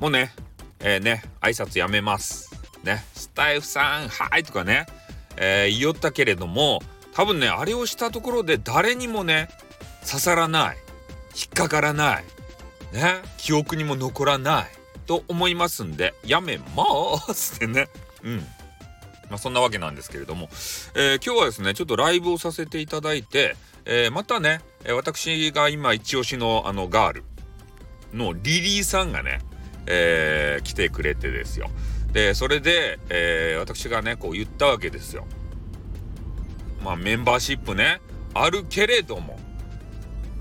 もうね、えー、ね、挨拶やめます。ね、スタイフさん、はいとかね、えー、言おったけれども、多分ね、あれをしたところで誰にもね、刺さらない、引っかからない、ね、記憶にも残らないと思いますんで、やめますってね。うん。まあ、そんなわけなんですけれども、えー、今日はですね、ちょっとライブをさせていただいて、えー、またね、私が今一押しのあのガールのリリーさんがね、えー、来てくれてですよ。で、それで、えー、私がね、こう言ったわけですよ。まあ、メンバーシップね、あるけれども、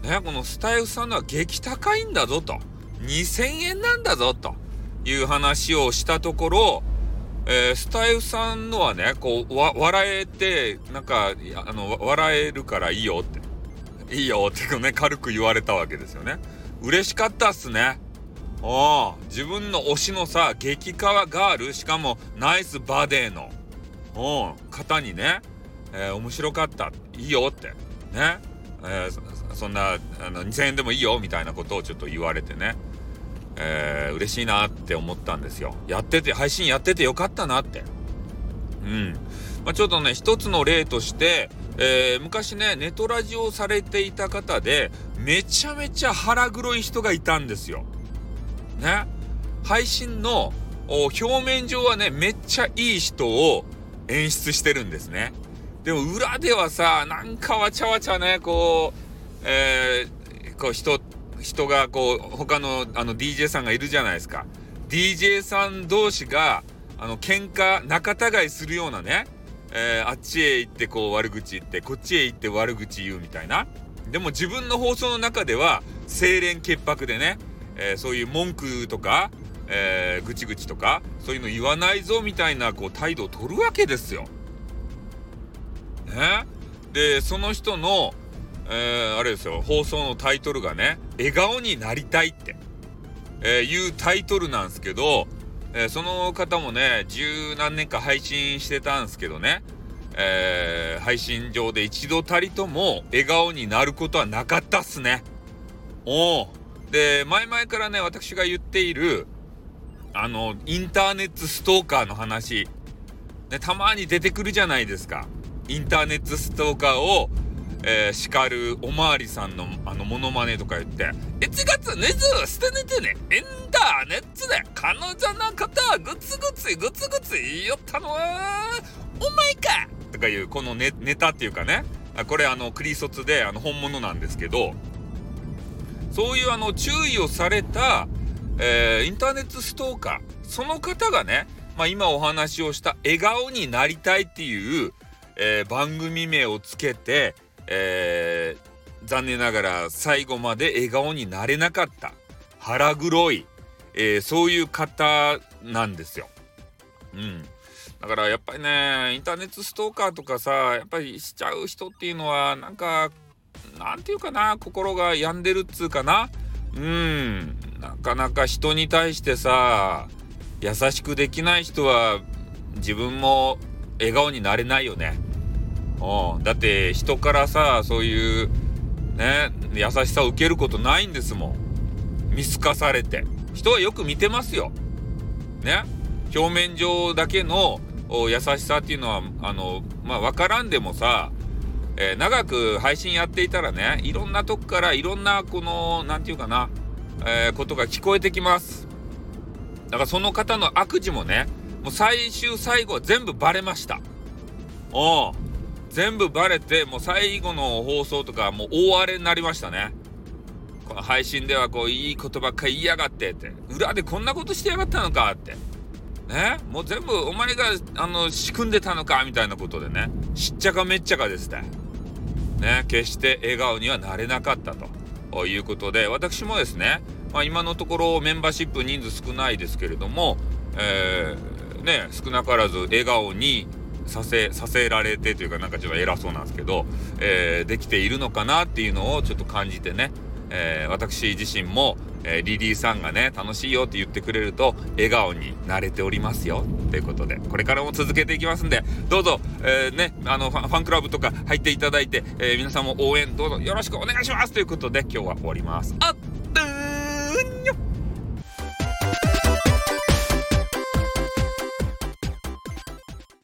ね、このスタイフさんのは激高いんだぞと。2000円なんだぞという話をしたところ、えー、スタイフさんのはね、こう、笑えて、なんか、あの、笑えるからいいよって、いいよってね、軽く言われたわけですよね。嬉しかったっすね。お自分の推しのさ、激川ガール、しかもナイスバデーの、お方にね、えー、面白かった、いいよって、ね、えー、そんな、あの、2000円でもいいよ、みたいなことをちょっと言われてね。えー、嬉しいなって思ったんですよ。やってて、配信やっててよかったなって。うん。まあ、ちょっとね、一つの例として、えー、昔ね、ネトラジオされていた方で、めちゃめちゃ腹黒い人がいたんですよ。ね。配信の表面上はね、めっちゃいい人を演出してるんですね。でも裏ではさ、なんかわちゃわちゃね、こう、えー、こう人人がこう他のあの DJ さんがいるじゃないですか DJ さん同士があの喧嘩仲違いするようなね、えー、あっちへ行ってこう悪口言ってこっちへ行って悪口言うみたいなでも自分の放送の中では清廉潔白でね、えー、そういう文句とか、えー、ぐちぐちとかそういうの言わないぞみたいなこう態度を取るわけですよ。ね、でその人のえー、あれですよ、放送のタイトルがね、笑顔になりたいって、えー、いうタイトルなんですけど、えー、その方もね、十何年か配信してたんですけどね、えー、配信上で一度たりとも笑顔になることはなかったっすね。おお。で、前々からね、私が言っている、あの、インターネットストーカーの話、ね、たまに出てくるじゃないですか。インターネットストーカーをえー、叱るおまわりさんのあのモノマネとか言って「1月20捨てねてねインターネットで彼女のことをグツグツグツグツ言いよったのはお前か!」とかいうこのネネタっていうかねこれあのクリソツであの本物なんですけどそういうあの注意をされた、えー、インターネットストーカーその方がね、まあ、今お話をした「笑顔になりたい」っていう、えー、番組名をつけてえー、残念ながら最後まで笑顔になれなかった腹黒い、えー、そういう方なんですよ。うん。だからやっぱりね、インターネットストーカーとかさ、やっぱりしちゃう人っていうのは、なんか、なんていうかな、心が病んでるっつうかな。うん。なかなか人に対してさ、優しくできない人は、自分も笑顔になれないよね。うん、だって人からさそういうね優しさを受けることないんですもん見透かされて人はよく見てますよね表面上だけの優しさっていうのはあのまあ分からんでもさ、えー、長く配信やっていたらねいろんなとこからいろんなこの何て言うかな、えー、ことが聞こえてきますだからその方の悪事もねもう最終最後全部バレましたおう全部バレて、もう最後の放送とかもう大荒れになりましたね。この配信ではこういいことばっかり言いやがってって。裏でこんなことしてやがったのかって。ねもう全部お前があの仕組んでたのかみたいなことでね。しっちゃかめっちゃかですね。ね決して笑顔にはなれなかったということで、私もですね、まあ、今のところメンバーシップ人数少ないですけれども、えー、ね、少なからず笑顔にさせさせられてというかなんかちょっと偉そうなんですけど、えー、できているのかなっていうのをちょっと感じてね、えー、私自身も、えー、リリーさんがね楽しいよって言ってくれると笑顔になれておりますよということでこれからも続けていきますんでどうぞ、えー、ねあのファンクラブとか入っていただいて、え皆さんも応援どうぞよろしくお願いしますということで今日は終わります。あっ